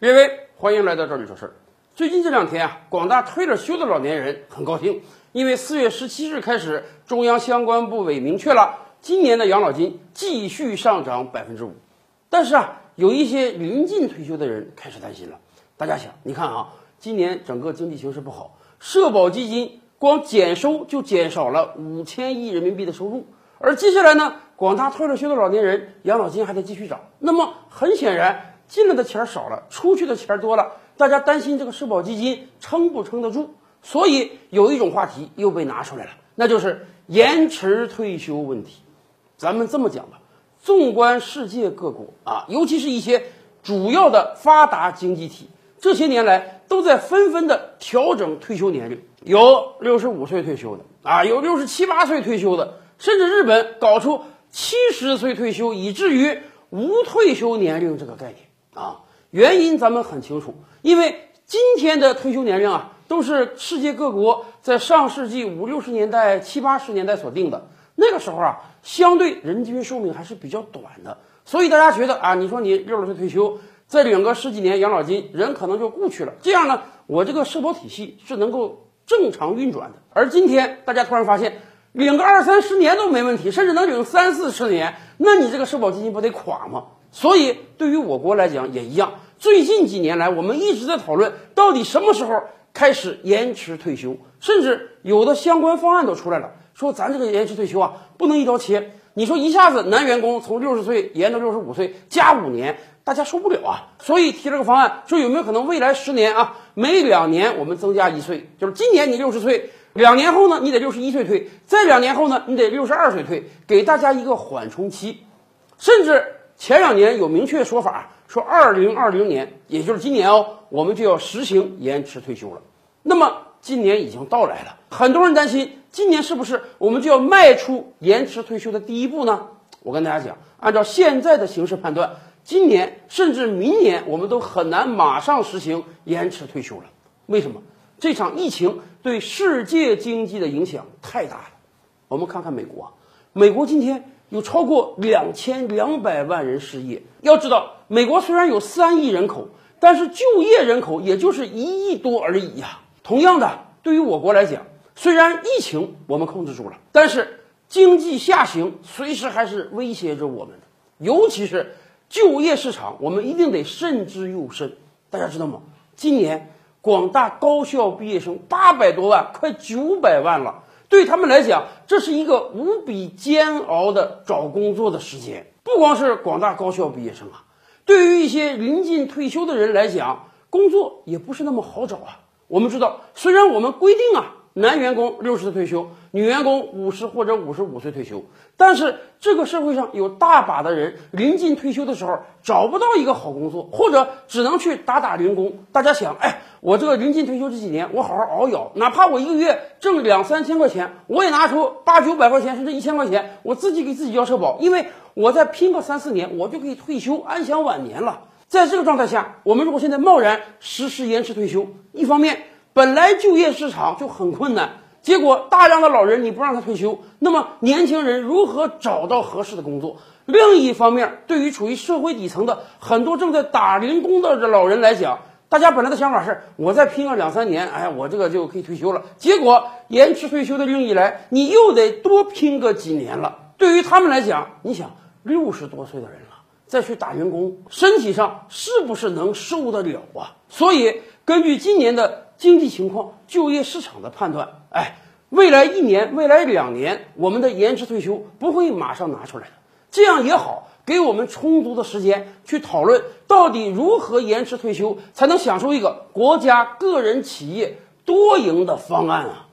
列位，欢迎来到这里说事儿。最近这两天啊，广大退了休的老年人很高兴，因为四月十七日开始，中央相关部委明确了，今年的养老金继续上涨百分之五。但是啊，有一些临近退休的人开始担心了。大家想，你看啊，今年整个经济形势不好，社保基金光减收就减少了五千亿人民币的收入，而接下来呢，广大退了休的老年人养老金还得继续涨。那么很显然。进来的钱少了，出去的钱多了，大家担心这个社保基金撑不撑得住，所以有一种话题又被拿出来了，那就是延迟退休问题。咱们这么讲吧，纵观世界各国啊，尤其是一些主要的发达经济体，这些年来都在纷纷的调整退休年龄，有六十五岁退休的啊，有六十七八岁退休的，甚至日本搞出七十岁退休，以至于无退休年龄这个概念。啊，原因咱们很清楚，因为今天的退休年龄啊，都是世界各国在上世纪五六十年代、七八十年代所定的。那个时候啊，相对人均寿命还是比较短的，所以大家觉得啊，你说你六十岁退休，再领个十几年养老金，人可能就故去了。这样呢，我这个社保体系是能够正常运转的。而今天大家突然发现，领个二三十年都没问题，甚至能领三四十年，那你这个社保基金不得垮吗？所以，对于我国来讲也一样。最近几年来，我们一直在讨论到底什么时候开始延迟退休，甚至有的相关方案都出来了，说咱这个延迟退休啊，不能一刀切。你说一下子男员工从六十岁延到六十五岁，加五年，大家受不了啊。所以提了个方案，说有没有可能未来十年啊，每两年我们增加一岁，就是今年你六十岁，两年后呢，你得六十一岁退，再两年后呢，你得六十二岁退，给大家一个缓冲期，甚至。前两年有明确说法，说二零二零年，也就是今年哦，我们就要实行延迟退休了。那么今年已经到来了，很多人担心今年是不是我们就要迈出延迟退休的第一步呢？我跟大家讲，按照现在的形势判断，今年甚至明年我们都很难马上实行延迟退休了。为什么？这场疫情对世界经济的影响太大了。我们看看美国，美国今天。有超过两千两百万人失业。要知道，美国虽然有三亿人口，但是就业人口也就是一亿多而已呀。同样的，对于我国来讲，虽然疫情我们控制住了，但是经济下行随时还是威胁着我们的。尤其是就业市场，我们一定得慎之又慎。大家知道吗？今年广大高校毕业生八百多万，快九百万了。对他们来讲，这是一个无比煎熬的找工作的时间。不光是广大高校毕业生啊，对于一些临近退休的人来讲，工作也不是那么好找啊。我们知道，虽然我们规定啊。男员工六十岁退休，女员工五十或者五十五岁退休。但是这个社会上有大把的人临近退休的时候找不到一个好工作，或者只能去打打零工。大家想，哎，我这个临近退休这几年，我好好熬一熬，哪怕我一个月挣两三千块钱，我也拿出八九百块钱甚至一千块钱，我自己给自己交社保，因为我再拼个三四年，我就可以退休安享晚年了。在这个状态下，我们如果现在贸然实施延迟退休，一方面，本来就业市场就很困难，结果大量的老人你不让他退休，那么年轻人如何找到合适的工作？另一方面，对于处于社会底层的很多正在打零工的老人来讲，大家本来的想法是，我再拼个两三年，哎，我这个就可以退休了。结果延迟退休的令一来，你又得多拼个几年了。对于他们来讲，你想六十多岁的人了，再去打员工，身体上是不是能受得了啊？所以根据今年的。经济情况、就业市场的判断，哎，未来一年、未来两年，我们的延迟退休不会马上拿出来的，这样也好，给我们充足的时间去讨论到底如何延迟退休，才能享受一个国家、个人、企业多赢的方案啊。